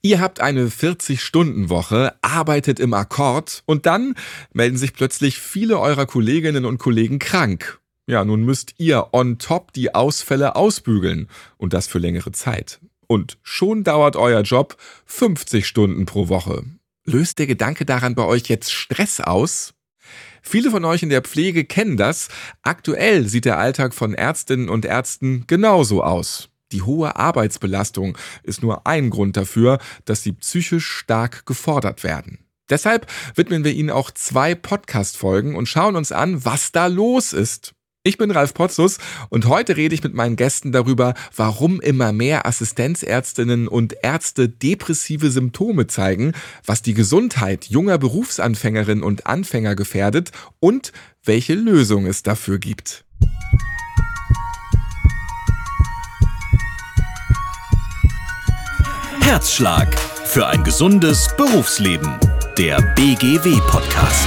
Ihr habt eine 40-Stunden-Woche, arbeitet im Akkord und dann melden sich plötzlich viele eurer Kolleginnen und Kollegen krank. Ja, nun müsst ihr on top die Ausfälle ausbügeln und das für längere Zeit. Und schon dauert euer Job 50 Stunden pro Woche. Löst der Gedanke daran bei euch jetzt Stress aus? Viele von euch in der Pflege kennen das. Aktuell sieht der Alltag von Ärztinnen und Ärzten genauso aus. Die hohe Arbeitsbelastung ist nur ein Grund dafür, dass sie psychisch stark gefordert werden. Deshalb widmen wir Ihnen auch zwei Podcast-Folgen und schauen uns an, was da los ist. Ich bin Ralf Potzus und heute rede ich mit meinen Gästen darüber, warum immer mehr Assistenzärztinnen und Ärzte depressive Symptome zeigen, was die Gesundheit junger Berufsanfängerinnen und Anfänger gefährdet und welche Lösung es dafür gibt. Herzschlag für ein gesundes Berufsleben. Der BGW-Podcast.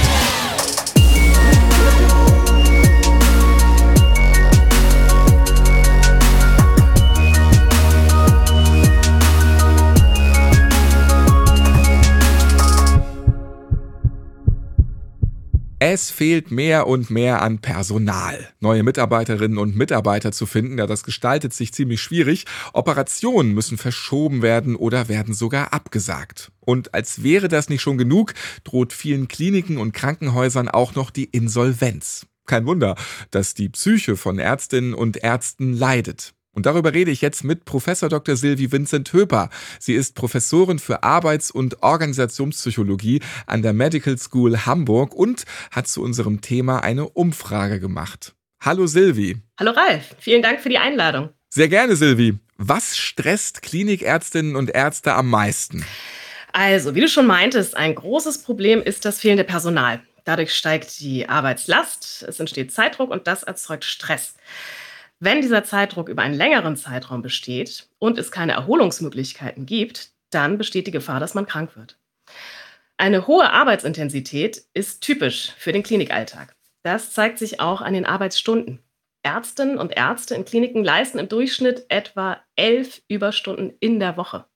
Es fehlt mehr und mehr an Personal. Neue Mitarbeiterinnen und Mitarbeiter zu finden, ja, das gestaltet sich ziemlich schwierig. Operationen müssen verschoben werden oder werden sogar abgesagt. Und als wäre das nicht schon genug, droht vielen Kliniken und Krankenhäusern auch noch die Insolvenz. Kein Wunder, dass die Psyche von Ärztinnen und Ärzten leidet. Und darüber rede ich jetzt mit Professor Dr. Silvi Vincent Höper. Sie ist Professorin für Arbeits- und Organisationspsychologie an der Medical School Hamburg und hat zu unserem Thema eine Umfrage gemacht. Hallo Silvi. Hallo Ralf, vielen Dank für die Einladung. Sehr gerne, Silvi. Was stresst Klinikärztinnen und Ärzte am meisten? Also, wie du schon meintest, ein großes Problem ist das fehlende Personal. Dadurch steigt die Arbeitslast, es entsteht Zeitdruck und das erzeugt Stress. Wenn dieser Zeitdruck über einen längeren Zeitraum besteht und es keine Erholungsmöglichkeiten gibt, dann besteht die Gefahr, dass man krank wird. Eine hohe Arbeitsintensität ist typisch für den Klinikalltag. Das zeigt sich auch an den Arbeitsstunden. Ärztinnen und Ärzte in Kliniken leisten im Durchschnitt etwa elf Überstunden in der Woche.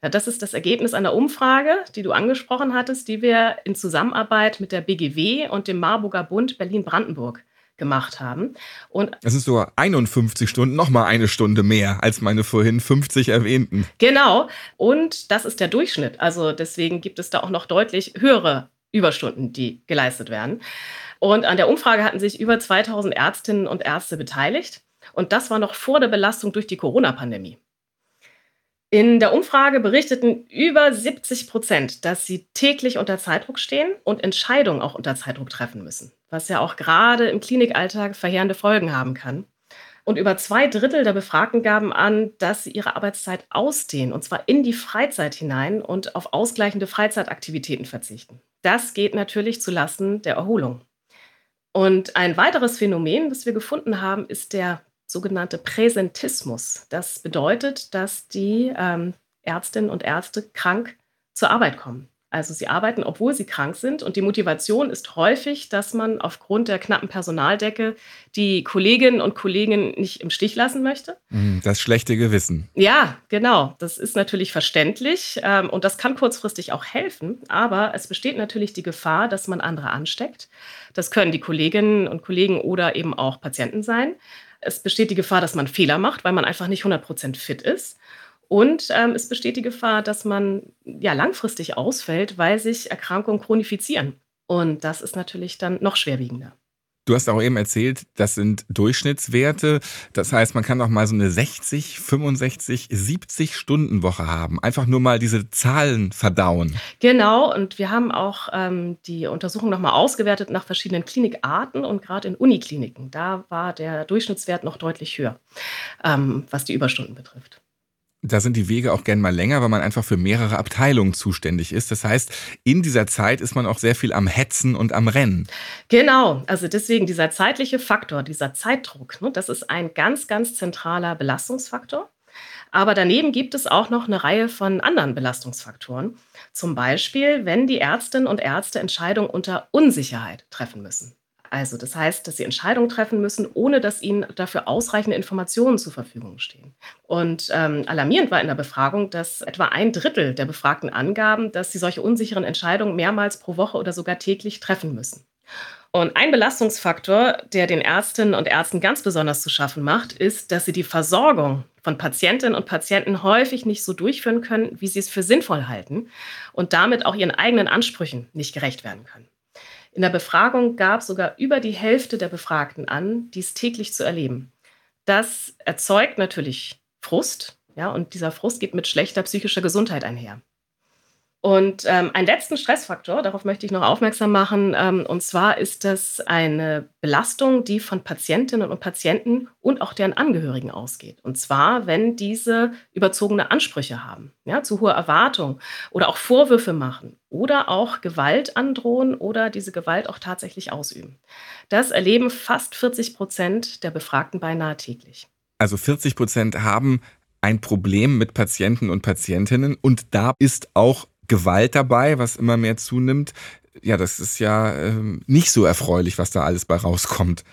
Ja, das ist das Ergebnis einer Umfrage, die du angesprochen hattest, die wir in Zusammenarbeit mit der BGW und dem Marburger Bund Berlin-Brandenburg gemacht haben. Und das ist so 51 Stunden, nochmal eine Stunde mehr als meine vorhin 50 erwähnten. Genau. Und das ist der Durchschnitt. Also deswegen gibt es da auch noch deutlich höhere Überstunden, die geleistet werden. Und an der Umfrage hatten sich über 2000 Ärztinnen und Ärzte beteiligt. Und das war noch vor der Belastung durch die Corona-Pandemie. In der Umfrage berichteten über 70 Prozent, dass sie täglich unter Zeitdruck stehen und Entscheidungen auch unter Zeitdruck treffen müssen, was ja auch gerade im Klinikalltag verheerende Folgen haben kann. Und über zwei Drittel der Befragten gaben an, dass sie ihre Arbeitszeit ausdehnen, und zwar in die Freizeit hinein und auf ausgleichende Freizeitaktivitäten verzichten. Das geht natürlich zulasten der Erholung. Und ein weiteres Phänomen, das wir gefunden haben, ist der sogenannte Präsentismus. Das bedeutet, dass die ähm, Ärztinnen und Ärzte krank zur Arbeit kommen. Also sie arbeiten, obwohl sie krank sind. Und die Motivation ist häufig, dass man aufgrund der knappen Personaldecke die Kolleginnen und Kollegen nicht im Stich lassen möchte. Mhm, das schlechte Gewissen. Ja, genau. Das ist natürlich verständlich ähm, und das kann kurzfristig auch helfen. Aber es besteht natürlich die Gefahr, dass man andere ansteckt. Das können die Kolleginnen und Kollegen oder eben auch Patienten sein. Es besteht die Gefahr, dass man Fehler macht, weil man einfach nicht 100% fit ist. Und ähm, es besteht die Gefahr, dass man ja langfristig ausfällt, weil sich Erkrankungen chronifizieren. Und das ist natürlich dann noch schwerwiegender. Du hast auch eben erzählt, das sind Durchschnittswerte. Das heißt, man kann auch mal so eine 60, 65, 70 Stunden Woche haben. Einfach nur mal diese Zahlen verdauen. Genau. Und wir haben auch ähm, die Untersuchung nochmal ausgewertet nach verschiedenen Klinikarten und gerade in Unikliniken. Da war der Durchschnittswert noch deutlich höher, ähm, was die Überstunden betrifft. Da sind die Wege auch gern mal länger, weil man einfach für mehrere Abteilungen zuständig ist. Das heißt, in dieser Zeit ist man auch sehr viel am Hetzen und am Rennen. Genau, also deswegen dieser zeitliche Faktor, dieser Zeitdruck, ne, das ist ein ganz, ganz zentraler Belastungsfaktor. Aber daneben gibt es auch noch eine Reihe von anderen Belastungsfaktoren. Zum Beispiel, wenn die Ärztinnen und Ärzte Entscheidungen unter Unsicherheit treffen müssen. Also das heißt, dass sie Entscheidungen treffen müssen, ohne dass ihnen dafür ausreichende Informationen zur Verfügung stehen. Und ähm, alarmierend war in der Befragung, dass etwa ein Drittel der Befragten angaben, dass sie solche unsicheren Entscheidungen mehrmals pro Woche oder sogar täglich treffen müssen. Und ein Belastungsfaktor, der den Ärztinnen und Ärzten ganz besonders zu schaffen macht, ist, dass sie die Versorgung von Patientinnen und Patienten häufig nicht so durchführen können, wie sie es für sinnvoll halten und damit auch ihren eigenen Ansprüchen nicht gerecht werden können. In der Befragung gab sogar über die Hälfte der Befragten an, dies täglich zu erleben. Das erzeugt natürlich Frust, ja, und dieser Frust geht mit schlechter psychischer Gesundheit einher. Und ähm, einen letzten Stressfaktor, darauf möchte ich noch aufmerksam machen, ähm, und zwar ist das eine Belastung, die von Patientinnen und Patienten und auch deren Angehörigen ausgeht. Und zwar, wenn diese überzogene Ansprüche haben, ja, zu hohe Erwartungen oder auch Vorwürfe machen oder auch Gewalt androhen oder diese Gewalt auch tatsächlich ausüben. Das erleben fast 40 Prozent der Befragten beinahe täglich. Also 40 Prozent haben ein Problem mit Patienten und Patientinnen und da ist auch Gewalt dabei, was immer mehr zunimmt. Ja, das ist ja ähm, nicht so erfreulich, was da alles bei rauskommt.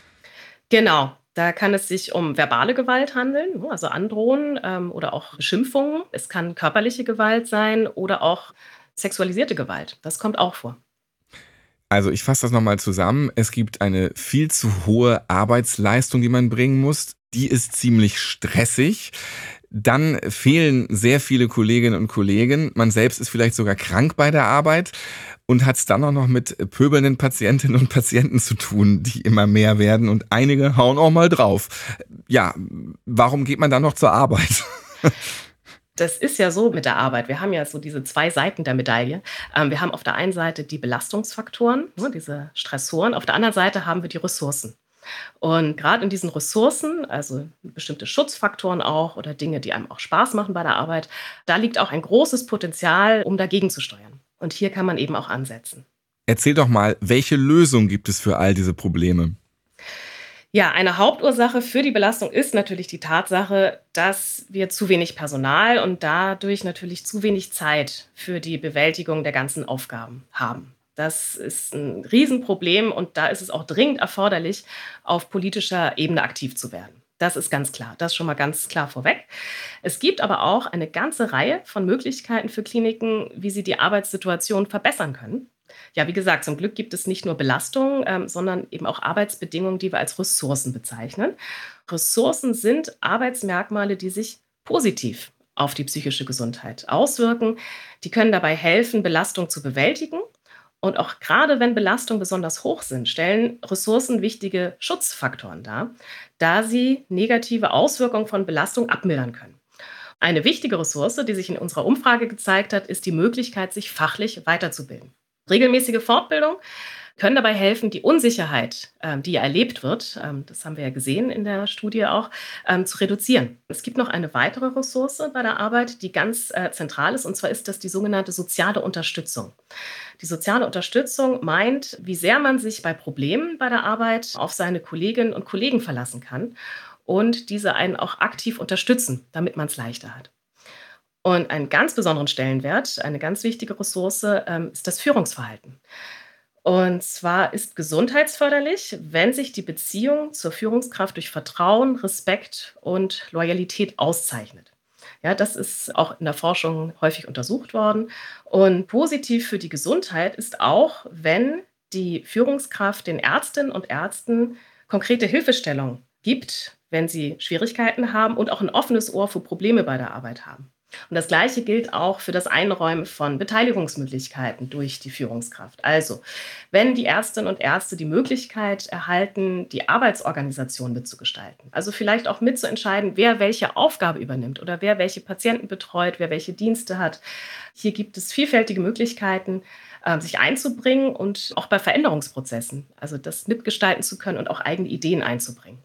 Genau. Da kann es sich um verbale Gewalt handeln, ne, also Androhen ähm, oder auch Beschimpfungen. Es kann körperliche Gewalt sein oder auch sexualisierte Gewalt. Das kommt auch vor. Also ich fasse das nochmal zusammen. Es gibt eine viel zu hohe Arbeitsleistung, die man bringen muss. Die ist ziemlich stressig. Dann fehlen sehr viele Kolleginnen und Kollegen. Man selbst ist vielleicht sogar krank bei der Arbeit und hat es dann auch noch mit pöbelnden Patientinnen und Patienten zu tun, die immer mehr werden und einige hauen auch mal drauf. Ja, warum geht man dann noch zur Arbeit? Das ist ja so mit der Arbeit. Wir haben ja so diese zwei Seiten der Medaille. Ähm, wir haben auf der einen Seite die Belastungsfaktoren, ne, diese Stressoren. Auf der anderen Seite haben wir die Ressourcen. Und gerade in diesen Ressourcen, also bestimmte Schutzfaktoren auch oder Dinge, die einem auch Spaß machen bei der Arbeit, da liegt auch ein großes Potenzial, um dagegen zu steuern. Und hier kann man eben auch ansetzen. Erzähl doch mal, welche Lösung gibt es für all diese Probleme? Ja, eine Hauptursache für die Belastung ist natürlich die Tatsache, dass wir zu wenig Personal und dadurch natürlich zu wenig Zeit für die Bewältigung der ganzen Aufgaben haben. Das ist ein Riesenproblem und da ist es auch dringend erforderlich, auf politischer Ebene aktiv zu werden. Das ist ganz klar. Das schon mal ganz klar vorweg. Es gibt aber auch eine ganze Reihe von Möglichkeiten für Kliniken, wie sie die Arbeitssituation verbessern können. Ja, wie gesagt, zum Glück gibt es nicht nur Belastungen, ähm, sondern eben auch Arbeitsbedingungen, die wir als Ressourcen bezeichnen. Ressourcen sind Arbeitsmerkmale, die sich positiv auf die psychische Gesundheit auswirken. Die können dabei helfen, Belastung zu bewältigen und auch gerade wenn Belastungen besonders hoch sind, stellen Ressourcen wichtige Schutzfaktoren dar, da sie negative Auswirkungen von Belastung abmildern können. Eine wichtige Ressource, die sich in unserer Umfrage gezeigt hat, ist die Möglichkeit, sich fachlich weiterzubilden. Regelmäßige Fortbildung können dabei helfen, die Unsicherheit, ähm, die ja erlebt wird, ähm, das haben wir ja gesehen in der Studie auch, ähm, zu reduzieren. Es gibt noch eine weitere Ressource bei der Arbeit, die ganz äh, zentral ist, und zwar ist das die sogenannte soziale Unterstützung. Die soziale Unterstützung meint, wie sehr man sich bei Problemen bei der Arbeit auf seine Kolleginnen und Kollegen verlassen kann und diese einen auch aktiv unterstützen, damit man es leichter hat. Und einen ganz besonderen Stellenwert, eine ganz wichtige Ressource ist das Führungsverhalten. Und zwar ist gesundheitsförderlich, wenn sich die Beziehung zur Führungskraft durch Vertrauen, Respekt und Loyalität auszeichnet. Ja, das ist auch in der Forschung häufig untersucht worden. Und positiv für die Gesundheit ist auch, wenn die Führungskraft den Ärztinnen und Ärzten konkrete Hilfestellung gibt, wenn sie Schwierigkeiten haben und auch ein offenes Ohr für Probleme bei der Arbeit haben. Und das Gleiche gilt auch für das Einräumen von Beteiligungsmöglichkeiten durch die Führungskraft. Also, wenn die Ärztinnen und Ärzte die Möglichkeit erhalten, die Arbeitsorganisation mitzugestalten, also vielleicht auch mitzuentscheiden, wer welche Aufgabe übernimmt oder wer welche Patienten betreut, wer welche Dienste hat. Hier gibt es vielfältige Möglichkeiten, äh, sich einzubringen und auch bei Veränderungsprozessen, also das mitgestalten zu können und auch eigene Ideen einzubringen.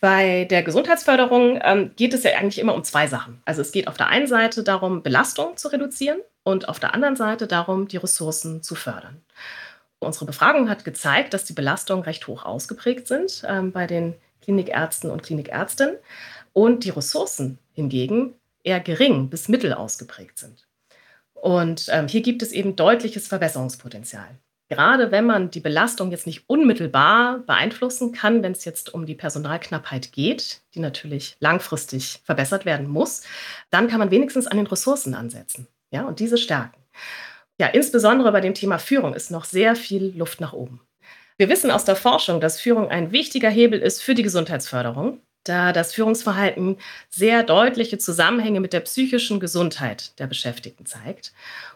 Bei der Gesundheitsförderung ähm, geht es ja eigentlich immer um zwei Sachen. Also es geht auf der einen Seite darum, Belastung zu reduzieren und auf der anderen Seite darum, die Ressourcen zu fördern. Unsere Befragung hat gezeigt, dass die Belastungen recht hoch ausgeprägt sind ähm, bei den Klinikärzten und Klinikärztinnen und die Ressourcen hingegen eher gering bis mittel ausgeprägt sind. Und ähm, hier gibt es eben deutliches Verbesserungspotenzial. Gerade wenn man die Belastung jetzt nicht unmittelbar beeinflussen kann, wenn es jetzt um die Personalknappheit geht, die natürlich langfristig verbessert werden muss, dann kann man wenigstens an den Ressourcen ansetzen ja, und diese stärken. Ja, insbesondere bei dem Thema Führung ist noch sehr viel Luft nach oben. Wir wissen aus der Forschung, dass Führung ein wichtiger Hebel ist für die Gesundheitsförderung, da das Führungsverhalten sehr deutliche Zusammenhänge mit der psychischen Gesundheit der Beschäftigten zeigt.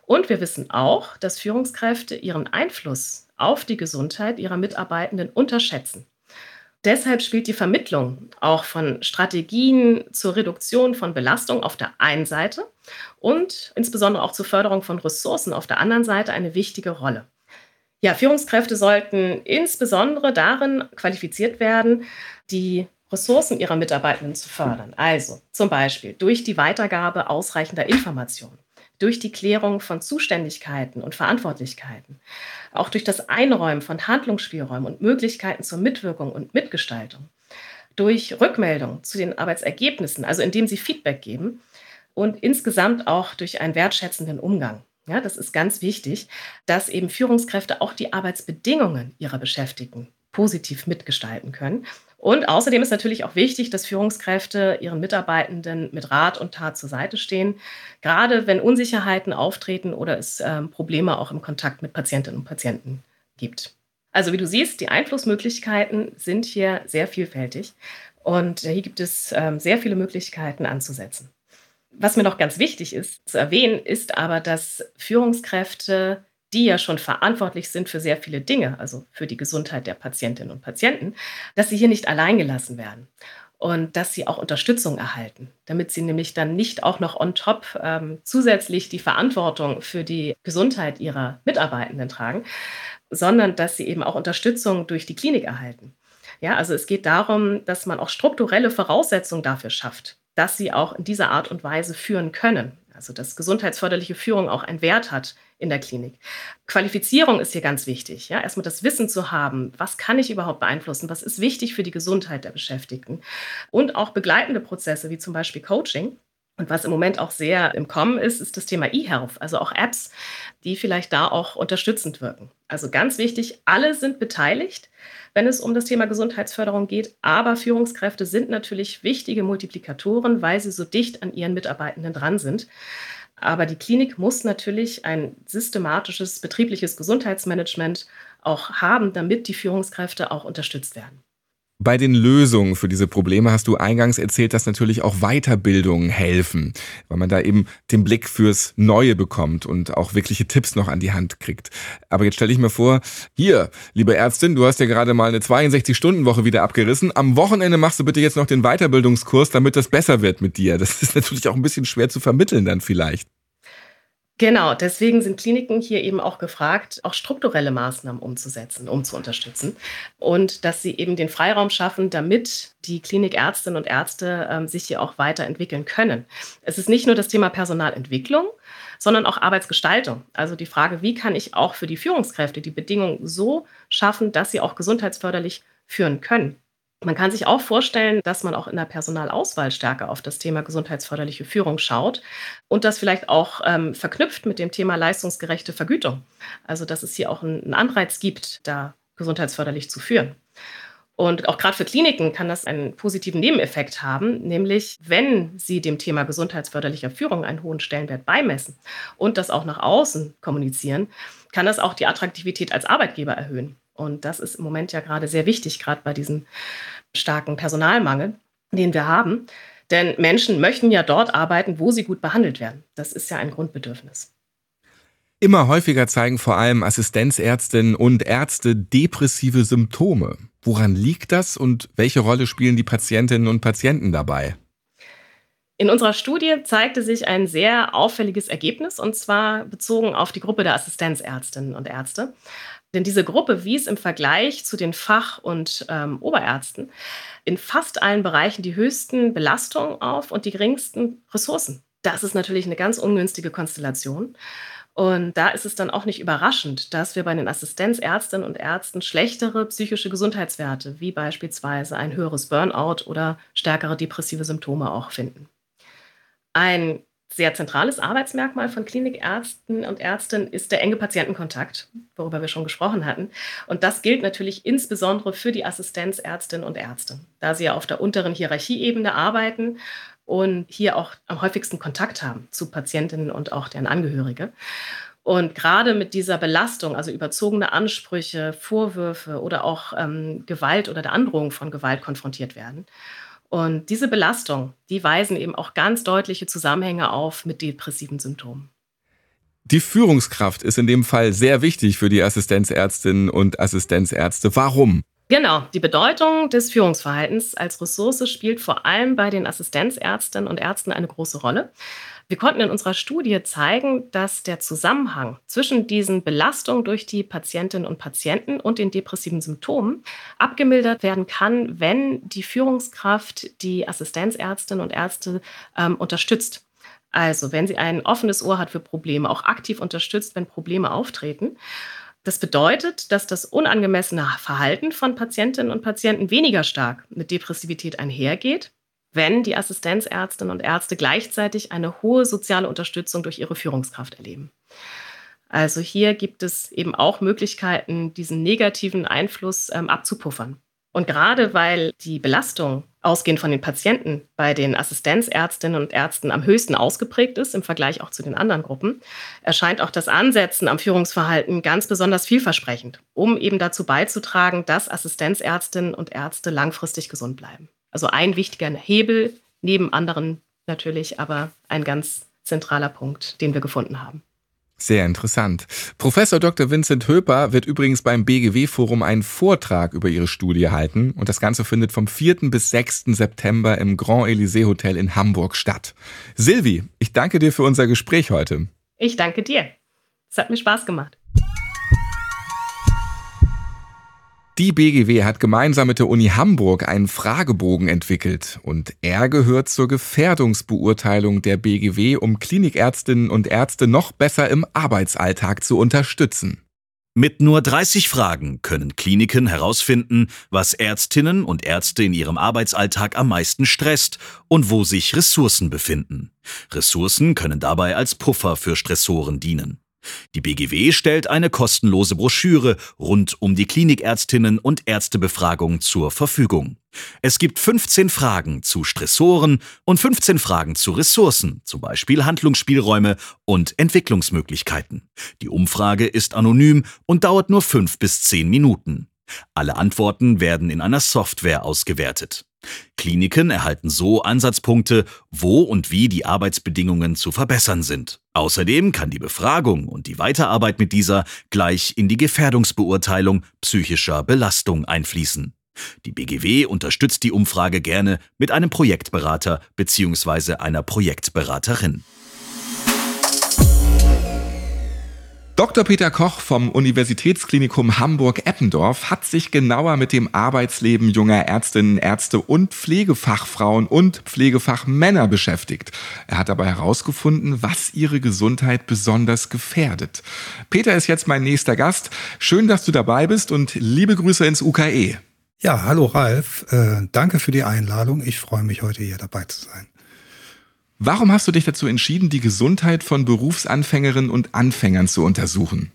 Und wir wissen auch, dass Führungskräfte ihren Einfluss auf die Gesundheit ihrer Mitarbeitenden unterschätzen. Deshalb spielt die Vermittlung auch von Strategien zur Reduktion von Belastung auf der einen Seite und insbesondere auch zur Förderung von Ressourcen auf der anderen Seite eine wichtige Rolle. Ja, Führungskräfte sollten insbesondere darin qualifiziert werden, die Ressourcen ihrer Mitarbeitenden zu fördern. Also zum Beispiel durch die Weitergabe ausreichender Informationen, durch die Klärung von Zuständigkeiten und Verantwortlichkeiten, auch durch das Einräumen von Handlungsspielräumen und Möglichkeiten zur Mitwirkung und Mitgestaltung, durch Rückmeldung zu den Arbeitsergebnissen, also indem sie Feedback geben und insgesamt auch durch einen wertschätzenden Umgang. Ja, das ist ganz wichtig, dass eben Führungskräfte auch die Arbeitsbedingungen ihrer Beschäftigten positiv mitgestalten können. Und außerdem ist natürlich auch wichtig, dass Führungskräfte ihren Mitarbeitenden mit Rat und Tat zur Seite stehen, gerade wenn Unsicherheiten auftreten oder es äh, Probleme auch im Kontakt mit Patientinnen und Patienten gibt. Also wie du siehst, die Einflussmöglichkeiten sind hier sehr vielfältig und hier gibt es äh, sehr viele Möglichkeiten anzusetzen. Was mir noch ganz wichtig ist zu erwähnen, ist aber, dass Führungskräfte, die ja schon verantwortlich sind für sehr viele Dinge, also für die Gesundheit der Patientinnen und Patienten, dass sie hier nicht allein gelassen werden und dass sie auch Unterstützung erhalten, damit sie nämlich dann nicht auch noch on top ähm, zusätzlich die Verantwortung für die Gesundheit ihrer Mitarbeitenden tragen, sondern dass sie eben auch Unterstützung durch die Klinik erhalten. Ja, also es geht darum, dass man auch strukturelle Voraussetzungen dafür schafft, dass sie auch in dieser Art und Weise führen können. Also dass gesundheitsförderliche Führung auch einen Wert hat in der Klinik. Qualifizierung ist hier ganz wichtig. Ja? Erstmal das Wissen zu haben, was kann ich überhaupt beeinflussen, was ist wichtig für die Gesundheit der Beschäftigten. Und auch begleitende Prozesse wie zum Beispiel Coaching. Und was im Moment auch sehr im Kommen ist, ist das Thema E-Health, also auch Apps, die vielleicht da auch unterstützend wirken. Also ganz wichtig, alle sind beteiligt wenn es um das Thema Gesundheitsförderung geht. Aber Führungskräfte sind natürlich wichtige Multiplikatoren, weil sie so dicht an ihren Mitarbeitenden dran sind. Aber die Klinik muss natürlich ein systematisches betriebliches Gesundheitsmanagement auch haben, damit die Führungskräfte auch unterstützt werden. Bei den Lösungen für diese Probleme hast du eingangs erzählt, dass natürlich auch Weiterbildungen helfen, weil man da eben den Blick fürs Neue bekommt und auch wirkliche Tipps noch an die Hand kriegt. Aber jetzt stelle ich mir vor, hier, liebe Ärztin, du hast ja gerade mal eine 62-Stunden-Woche wieder abgerissen. Am Wochenende machst du bitte jetzt noch den Weiterbildungskurs, damit das besser wird mit dir. Das ist natürlich auch ein bisschen schwer zu vermitteln dann vielleicht. Genau, deswegen sind Kliniken hier eben auch gefragt, auch strukturelle Maßnahmen umzusetzen, um zu unterstützen. Und dass sie eben den Freiraum schaffen, damit die Klinikärztinnen und Ärzte ähm, sich hier auch weiterentwickeln können. Es ist nicht nur das Thema Personalentwicklung, sondern auch Arbeitsgestaltung. Also die Frage, wie kann ich auch für die Führungskräfte die Bedingungen so schaffen, dass sie auch gesundheitsförderlich führen können. Man kann sich auch vorstellen, dass man auch in der Personalauswahl stärker auf das Thema gesundheitsförderliche Führung schaut und das vielleicht auch ähm, verknüpft mit dem Thema leistungsgerechte Vergütung. Also dass es hier auch einen Anreiz gibt, da gesundheitsförderlich zu führen. Und auch gerade für Kliniken kann das einen positiven Nebeneffekt haben, nämlich wenn sie dem Thema gesundheitsförderlicher Führung einen hohen Stellenwert beimessen und das auch nach außen kommunizieren, kann das auch die Attraktivität als Arbeitgeber erhöhen. Und das ist im Moment ja gerade sehr wichtig, gerade bei diesem starken Personalmangel, den wir haben. Denn Menschen möchten ja dort arbeiten, wo sie gut behandelt werden. Das ist ja ein Grundbedürfnis. Immer häufiger zeigen vor allem Assistenzärztinnen und Ärzte depressive Symptome. Woran liegt das und welche Rolle spielen die Patientinnen und Patienten dabei? In unserer Studie zeigte sich ein sehr auffälliges Ergebnis, und zwar bezogen auf die Gruppe der Assistenzärztinnen und Ärzte. Denn diese Gruppe wies im Vergleich zu den Fach- und ähm, Oberärzten in fast allen Bereichen die höchsten Belastungen auf und die geringsten Ressourcen. Das ist natürlich eine ganz ungünstige Konstellation. Und da ist es dann auch nicht überraschend, dass wir bei den Assistenzärztinnen und Ärzten schlechtere psychische Gesundheitswerte, wie beispielsweise ein höheres Burnout oder stärkere depressive Symptome auch finden. Ein sehr zentrales Arbeitsmerkmal von Klinikärzten und Ärztinnen ist der enge Patientenkontakt, worüber wir schon gesprochen hatten. Und das gilt natürlich insbesondere für die Assistenzärztinnen und Ärzte, da sie ja auf der unteren Hierarchieebene arbeiten und hier auch am häufigsten Kontakt haben zu Patientinnen und auch deren Angehörige. Und gerade mit dieser Belastung, also überzogene Ansprüche, Vorwürfe oder auch ähm, Gewalt oder der Androhung von Gewalt konfrontiert werden. Und diese Belastung, die weisen eben auch ganz deutliche Zusammenhänge auf mit depressiven Symptomen. Die Führungskraft ist in dem Fall sehr wichtig für die Assistenzärztinnen und Assistenzärzte. Warum? Genau, die Bedeutung des Führungsverhaltens als Ressource spielt vor allem bei den Assistenzärztinnen und Ärzten eine große Rolle. Wir konnten in unserer Studie zeigen, dass der Zusammenhang zwischen diesen Belastungen durch die Patientinnen und Patienten und den depressiven Symptomen abgemildert werden kann, wenn die Führungskraft die Assistenzärztinnen und Ärzte ähm, unterstützt. Also wenn sie ein offenes Ohr hat für Probleme, auch aktiv unterstützt, wenn Probleme auftreten. Das bedeutet, dass das unangemessene Verhalten von Patientinnen und Patienten weniger stark mit Depressivität einhergeht wenn die Assistenzärztinnen und Ärzte gleichzeitig eine hohe soziale Unterstützung durch ihre Führungskraft erleben. Also hier gibt es eben auch Möglichkeiten, diesen negativen Einfluss ähm, abzupuffern. Und gerade weil die Belastung ausgehend von den Patienten bei den Assistenzärztinnen und Ärzten am höchsten ausgeprägt ist, im Vergleich auch zu den anderen Gruppen, erscheint auch das Ansetzen am Führungsverhalten ganz besonders vielversprechend, um eben dazu beizutragen, dass Assistenzärztinnen und Ärzte langfristig gesund bleiben. Also ein wichtiger Hebel, neben anderen natürlich, aber ein ganz zentraler Punkt, den wir gefunden haben. Sehr interessant. Professor Dr. Vincent Höper wird übrigens beim BGW-Forum einen Vortrag über ihre Studie halten und das Ganze findet vom 4. bis 6. September im Grand Elysée Hotel in Hamburg statt. Silvi, ich danke dir für unser Gespräch heute. Ich danke dir. Es hat mir Spaß gemacht. Die BGW hat gemeinsam mit der Uni Hamburg einen Fragebogen entwickelt und er gehört zur Gefährdungsbeurteilung der BGW, um Klinikärztinnen und Ärzte noch besser im Arbeitsalltag zu unterstützen. Mit nur 30 Fragen können Kliniken herausfinden, was Ärztinnen und Ärzte in ihrem Arbeitsalltag am meisten stresst und wo sich Ressourcen befinden. Ressourcen können dabei als Puffer für Stressoren dienen. Die BGW stellt eine kostenlose Broschüre rund um die Klinikärztinnen und Ärztebefragung zur Verfügung. Es gibt 15 Fragen zu Stressoren und 15 Fragen zu Ressourcen, zum Beispiel Handlungsspielräume und Entwicklungsmöglichkeiten. Die Umfrage ist anonym und dauert nur 5 bis 10 Minuten. Alle Antworten werden in einer Software ausgewertet. Kliniken erhalten so Ansatzpunkte, wo und wie die Arbeitsbedingungen zu verbessern sind. Außerdem kann die Befragung und die Weiterarbeit mit dieser gleich in die Gefährdungsbeurteilung psychischer Belastung einfließen. Die BGW unterstützt die Umfrage gerne mit einem Projektberater bzw. einer Projektberaterin. Dr. Peter Koch vom Universitätsklinikum Hamburg-Eppendorf hat sich genauer mit dem Arbeitsleben junger Ärztinnen, Ärzte und Pflegefachfrauen und Pflegefachmänner beschäftigt. Er hat dabei herausgefunden, was ihre Gesundheit besonders gefährdet. Peter ist jetzt mein nächster Gast. Schön, dass du dabei bist und liebe Grüße ins UKE. Ja, hallo Ralf. Äh, danke für die Einladung. Ich freue mich, heute hier dabei zu sein. Warum hast du dich dazu entschieden, die Gesundheit von Berufsanfängerinnen und Anfängern zu untersuchen?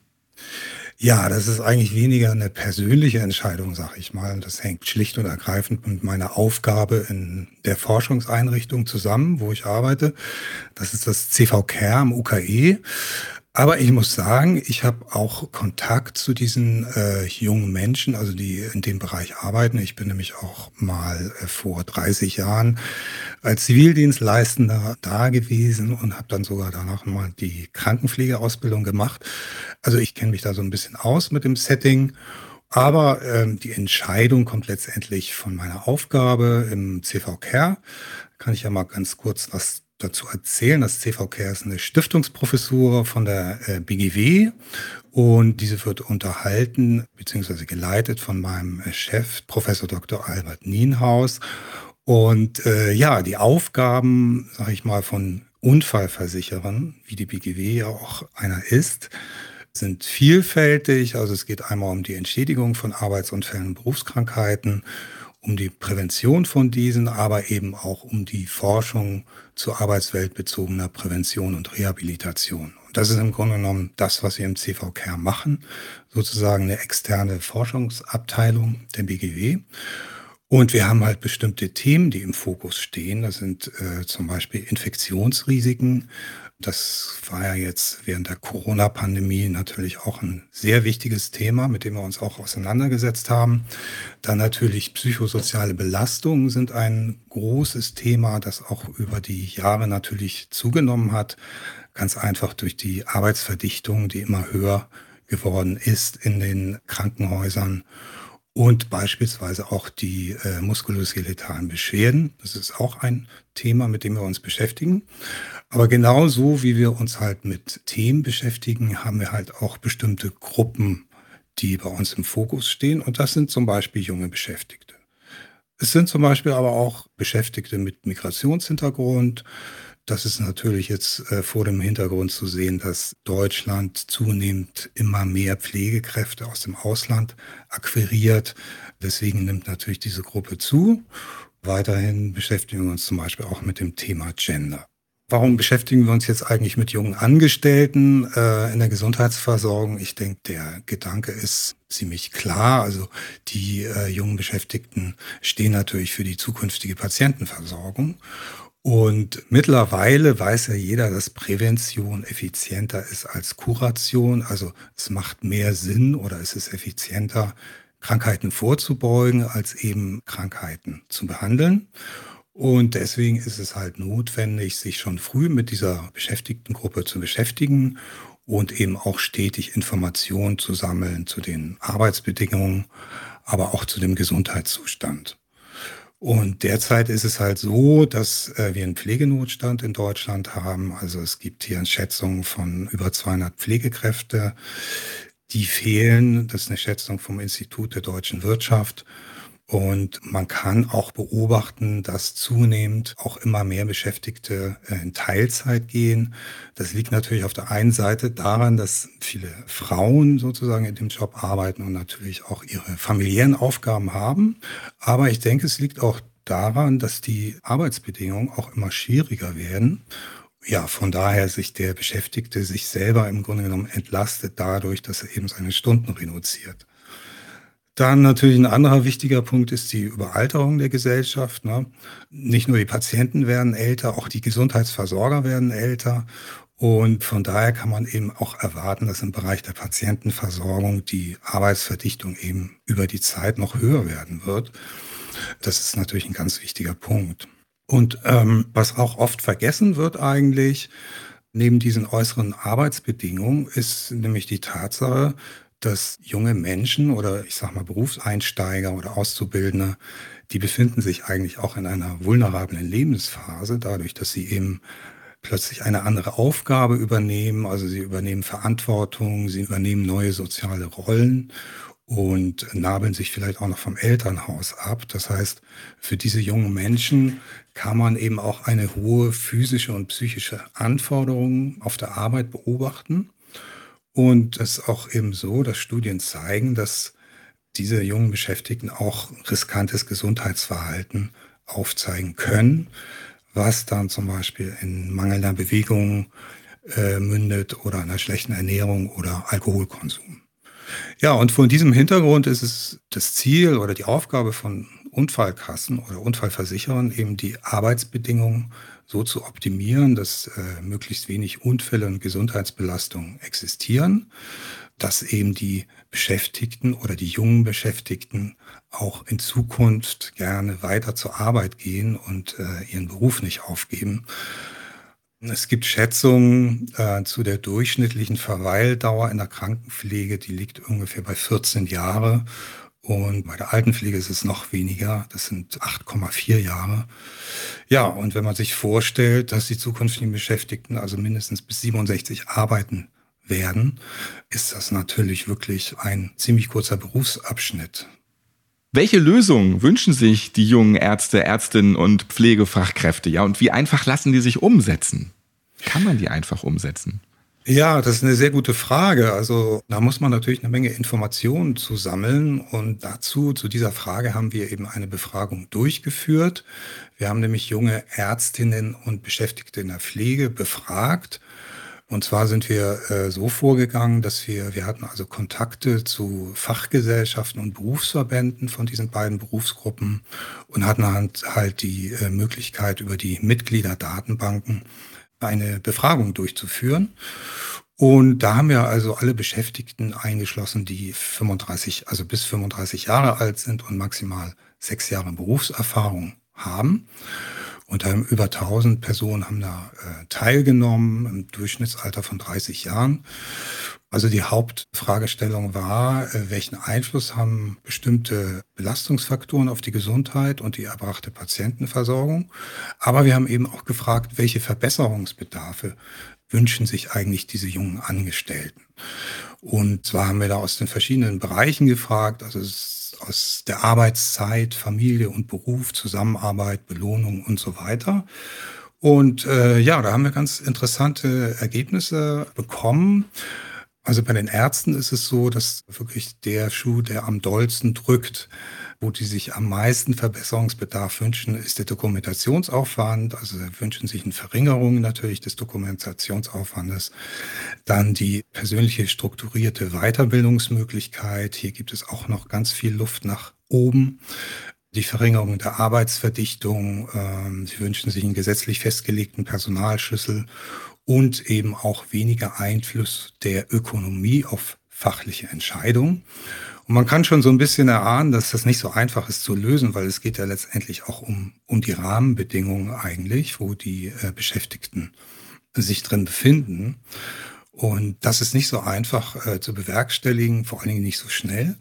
Ja, das ist eigentlich weniger eine persönliche Entscheidung, sag ich mal. Das hängt schlicht und ergreifend mit meiner Aufgabe in der Forschungseinrichtung zusammen, wo ich arbeite. Das ist das CV Care am UKE. Aber ich muss sagen, ich habe auch Kontakt zu diesen äh, jungen Menschen, also die in dem Bereich arbeiten. Ich bin nämlich auch mal äh, vor 30 Jahren als Zivildienstleistender da gewesen und habe dann sogar danach mal die Krankenpflegeausbildung gemacht. Also ich kenne mich da so ein bisschen aus mit dem Setting. Aber ähm, die Entscheidung kommt letztendlich von meiner Aufgabe im CV Care. Kann ich ja mal ganz kurz was dazu erzählen. Das CVK ist eine Stiftungsprofessur von der äh, BGW und diese wird unterhalten bzw. geleitet von meinem äh, Chef, Professor Dr. Albert Nienhaus. Und äh, ja, die Aufgaben, sage ich mal, von Unfallversicherern, wie die BGW ja auch einer ist, sind vielfältig. Also es geht einmal um die Entschädigung von Arbeitsunfällen und Berufskrankheiten um die Prävention von diesen, aber eben auch um die Forschung zu arbeitsweltbezogener Prävention und Rehabilitation. Und das ist im Grunde genommen das, was wir im CV Care machen, sozusagen eine externe Forschungsabteilung der BGW. Und wir haben halt bestimmte Themen, die im Fokus stehen. Das sind äh, zum Beispiel Infektionsrisiken. Das war ja jetzt während der Corona-Pandemie natürlich auch ein sehr wichtiges Thema, mit dem wir uns auch auseinandergesetzt haben. Dann natürlich psychosoziale Belastungen sind ein großes Thema, das auch über die Jahre natürlich zugenommen hat. Ganz einfach durch die Arbeitsverdichtung, die immer höher geworden ist in den Krankenhäusern und beispielsweise auch die äh, muskuloskeletalen Beschwerden. Das ist auch ein Thema, mit dem wir uns beschäftigen. Aber genauso wie wir uns halt mit Themen beschäftigen, haben wir halt auch bestimmte Gruppen, die bei uns im Fokus stehen. Und das sind zum Beispiel junge Beschäftigte. Es sind zum Beispiel aber auch Beschäftigte mit Migrationshintergrund, das ist natürlich jetzt äh, vor dem Hintergrund zu sehen, dass Deutschland zunehmend immer mehr Pflegekräfte aus dem Ausland akquiriert. Deswegen nimmt natürlich diese Gruppe zu. Weiterhin beschäftigen wir uns zum Beispiel auch mit dem Thema Gender. Warum beschäftigen wir uns jetzt eigentlich mit jungen Angestellten äh, in der Gesundheitsversorgung? Ich denke, der Gedanke ist ziemlich klar. Also die äh, jungen Beschäftigten stehen natürlich für die zukünftige Patientenversorgung. Und mittlerweile weiß ja jeder, dass Prävention effizienter ist als Kuration. Also es macht mehr Sinn oder es ist effizienter, Krankheiten vorzubeugen, als eben Krankheiten zu behandeln. Und deswegen ist es halt notwendig, sich schon früh mit dieser Beschäftigtengruppe zu beschäftigen und eben auch stetig Informationen zu sammeln zu den Arbeitsbedingungen, aber auch zu dem Gesundheitszustand. Und derzeit ist es halt so, dass äh, wir einen Pflegenotstand in Deutschland haben. Also es gibt hier eine Schätzung von über 200 Pflegekräfte, die fehlen. Das ist eine Schätzung vom Institut der deutschen Wirtschaft. Und man kann auch beobachten, dass zunehmend auch immer mehr Beschäftigte äh, in Teilzeit gehen. Das liegt natürlich auf der einen Seite daran, dass viele Frauen sozusagen in dem Job arbeiten und natürlich auch ihre familiären Aufgaben haben. Aber ich denke, es liegt auch daran, dass die Arbeitsbedingungen auch immer schwieriger werden. Ja, von daher sich der Beschäftigte sich selber im Grunde genommen entlastet dadurch, dass er eben seine Stunden reduziert. Dann natürlich ein anderer wichtiger Punkt ist die Überalterung der Gesellschaft. Ne? Nicht nur die Patienten werden älter, auch die Gesundheitsversorger werden älter. Und von daher kann man eben auch erwarten, dass im Bereich der Patientenversorgung die Arbeitsverdichtung eben über die Zeit noch höher werden wird. Das ist natürlich ein ganz wichtiger Punkt. Und ähm, was auch oft vergessen wird eigentlich, neben diesen äußeren Arbeitsbedingungen, ist nämlich die Tatsache, dass junge Menschen oder ich sage mal Berufseinsteiger oder Auszubildende, die befinden sich eigentlich auch in einer vulnerablen Lebensphase, dadurch, dass sie eben plötzlich eine andere Aufgabe übernehmen. Also sie übernehmen Verantwortung, sie übernehmen neue soziale Rollen und nabeln sich vielleicht auch noch vom Elternhaus ab. Das heißt, für diese jungen Menschen kann man eben auch eine hohe physische und psychische Anforderung auf der Arbeit beobachten. Und es ist auch eben so, dass Studien zeigen, dass diese jungen Beschäftigten auch riskantes Gesundheitsverhalten aufzeigen können, was dann zum Beispiel in mangelnder Bewegung äh, mündet oder einer schlechten Ernährung oder Alkoholkonsum. Ja, und vor diesem Hintergrund ist es das Ziel oder die Aufgabe von Unfallkassen oder Unfallversicherern, eben die Arbeitsbedingungen so zu optimieren, dass äh, möglichst wenig Unfälle und Gesundheitsbelastungen existieren, dass eben die Beschäftigten oder die jungen Beschäftigten auch in Zukunft gerne weiter zur Arbeit gehen und äh, ihren Beruf nicht aufgeben. Es gibt Schätzungen äh, zu der durchschnittlichen Verweildauer in der Krankenpflege, die liegt ungefähr bei 14 Jahre. Und bei der Altenpflege ist es noch weniger, das sind 8,4 Jahre. Ja, und wenn man sich vorstellt, dass die zukünftigen Beschäftigten also mindestens bis 67 arbeiten werden, ist das natürlich wirklich ein ziemlich kurzer Berufsabschnitt. Welche Lösungen wünschen sich die jungen Ärzte, Ärztinnen und Pflegefachkräfte? Ja, und wie einfach lassen die sich umsetzen? Kann man die einfach umsetzen? Ja, das ist eine sehr gute Frage. Also da muss man natürlich eine Menge Informationen zu sammeln. Und dazu, zu dieser Frage, haben wir eben eine Befragung durchgeführt. Wir haben nämlich junge Ärztinnen und Beschäftigte in der Pflege befragt. Und zwar sind wir äh, so vorgegangen, dass wir, wir hatten also Kontakte zu Fachgesellschaften und Berufsverbänden von diesen beiden Berufsgruppen und hatten halt, halt die äh, Möglichkeit, über die Mitgliederdatenbanken eine Befragung durchzuführen. Und da haben wir also alle Beschäftigten eingeschlossen, die 35, also bis 35 Jahre alt sind und maximal sechs Jahre Berufserfahrung haben. Und haben über 1000 Personen haben da äh, teilgenommen, im Durchschnittsalter von 30 Jahren. Also die Hauptfragestellung war, äh, welchen Einfluss haben bestimmte Belastungsfaktoren auf die Gesundheit und die erbrachte Patientenversorgung. Aber wir haben eben auch gefragt, welche Verbesserungsbedarfe wünschen sich eigentlich diese jungen Angestellten. Und zwar haben wir da aus den verschiedenen Bereichen gefragt, also aus der Arbeitszeit, Familie und Beruf, Zusammenarbeit, Belohnung und so weiter. Und äh, ja, da haben wir ganz interessante Ergebnisse bekommen. Also bei den Ärzten ist es so, dass wirklich der Schuh, der am dollsten drückt, wo die sich am meisten Verbesserungsbedarf wünschen, ist der Dokumentationsaufwand. Also wünschen sich eine Verringerung natürlich des Dokumentationsaufwandes. Dann die persönliche strukturierte Weiterbildungsmöglichkeit. Hier gibt es auch noch ganz viel Luft nach oben die Verringerung der Arbeitsverdichtung. Ähm, sie wünschen sich einen gesetzlich festgelegten Personalschlüssel und eben auch weniger Einfluss der Ökonomie auf fachliche Entscheidungen. Und man kann schon so ein bisschen erahnen, dass das nicht so einfach ist zu lösen, weil es geht ja letztendlich auch um, um die Rahmenbedingungen eigentlich, wo die äh, Beschäftigten sich drin befinden. Und das ist nicht so einfach äh, zu bewerkstelligen, vor allen Dingen nicht so schnell.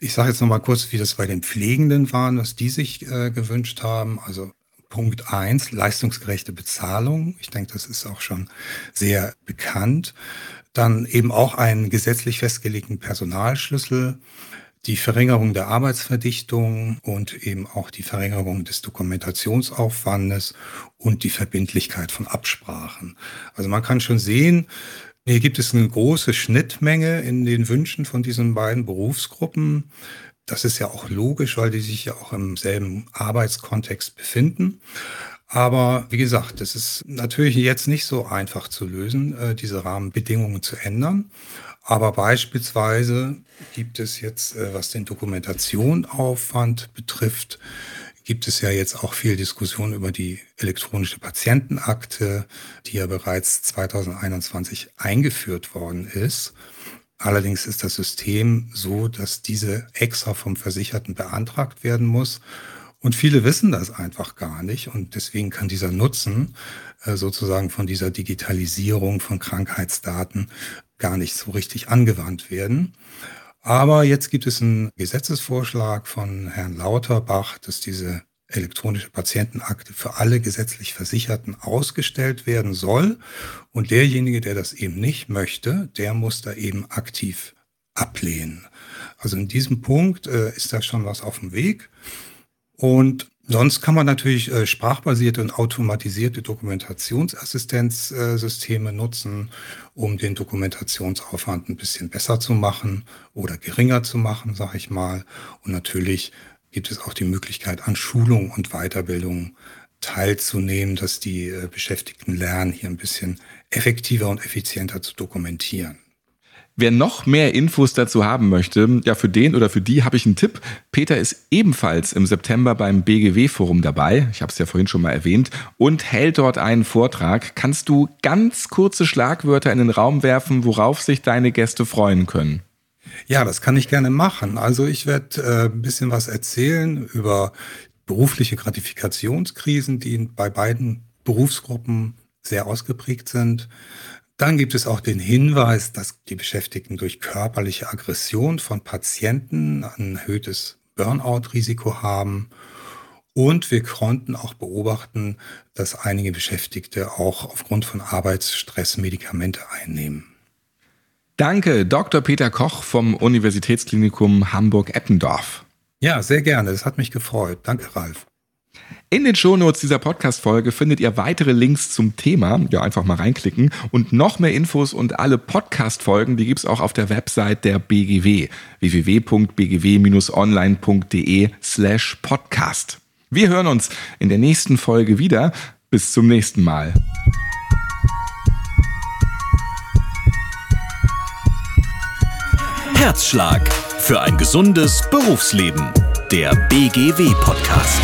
Ich sage jetzt noch mal kurz, wie das bei den Pflegenden waren, was die sich äh, gewünscht haben. Also Punkt eins, leistungsgerechte Bezahlung. Ich denke, das ist auch schon sehr bekannt. Dann eben auch einen gesetzlich festgelegten Personalschlüssel, die Verringerung der Arbeitsverdichtung und eben auch die Verringerung des Dokumentationsaufwandes und die Verbindlichkeit von Absprachen. Also man kann schon sehen, hier gibt es eine große Schnittmenge in den Wünschen von diesen beiden Berufsgruppen. Das ist ja auch logisch, weil die sich ja auch im selben Arbeitskontext befinden. Aber wie gesagt, es ist natürlich jetzt nicht so einfach zu lösen, äh, diese Rahmenbedingungen zu ändern. Aber beispielsweise gibt es jetzt, äh, was den Dokumentationaufwand betrifft, gibt es ja jetzt auch viel Diskussion über die elektronische Patientenakte, die ja bereits 2021 eingeführt worden ist. Allerdings ist das System so, dass diese extra vom Versicherten beantragt werden muss. Und viele wissen das einfach gar nicht. Und deswegen kann dieser Nutzen äh, sozusagen von dieser Digitalisierung von Krankheitsdaten gar nicht so richtig angewandt werden. Aber jetzt gibt es einen Gesetzesvorschlag von Herrn Lauterbach, dass diese elektronische Patientenakte für alle gesetzlich Versicherten ausgestellt werden soll. Und derjenige, der das eben nicht möchte, der muss da eben aktiv ablehnen. Also in diesem Punkt äh, ist da schon was auf dem Weg. Und sonst kann man natürlich äh, sprachbasierte und automatisierte Dokumentationsassistenzsysteme äh, nutzen, um den Dokumentationsaufwand ein bisschen besser zu machen oder geringer zu machen, sage ich mal. Und natürlich gibt es auch die Möglichkeit, an Schulung und Weiterbildung teilzunehmen, dass die äh, Beschäftigten lernen, hier ein bisschen effektiver und effizienter zu dokumentieren. Wer noch mehr Infos dazu haben möchte, ja, für den oder für die habe ich einen Tipp. Peter ist ebenfalls im September beim BGW-Forum dabei. Ich habe es ja vorhin schon mal erwähnt und hält dort einen Vortrag. Kannst du ganz kurze Schlagwörter in den Raum werfen, worauf sich deine Gäste freuen können? Ja, das kann ich gerne machen. Also ich werde äh, ein bisschen was erzählen über berufliche Gratifikationskrisen, die bei beiden Berufsgruppen sehr ausgeprägt sind. Dann gibt es auch den Hinweis, dass die Beschäftigten durch körperliche Aggression von Patienten ein erhöhtes Burnout-Risiko haben. Und wir konnten auch beobachten, dass einige Beschäftigte auch aufgrund von Arbeitsstress Medikamente einnehmen. Danke, Dr. Peter Koch vom Universitätsklinikum Hamburg-Eppendorf. Ja, sehr gerne. Es hat mich gefreut. Danke, Ralf. In den Shownotes dieser Podcast-Folge findet ihr weitere Links zum Thema. Ja, einfach mal reinklicken. Und noch mehr Infos und alle Podcast-Folgen, die gibt's auch auf der Website der BGW. www.bgw-online.de slash podcast. Wir hören uns in der nächsten Folge wieder. Bis zum nächsten Mal. Herzschlag für ein gesundes Berufsleben. Der BGW-Podcast.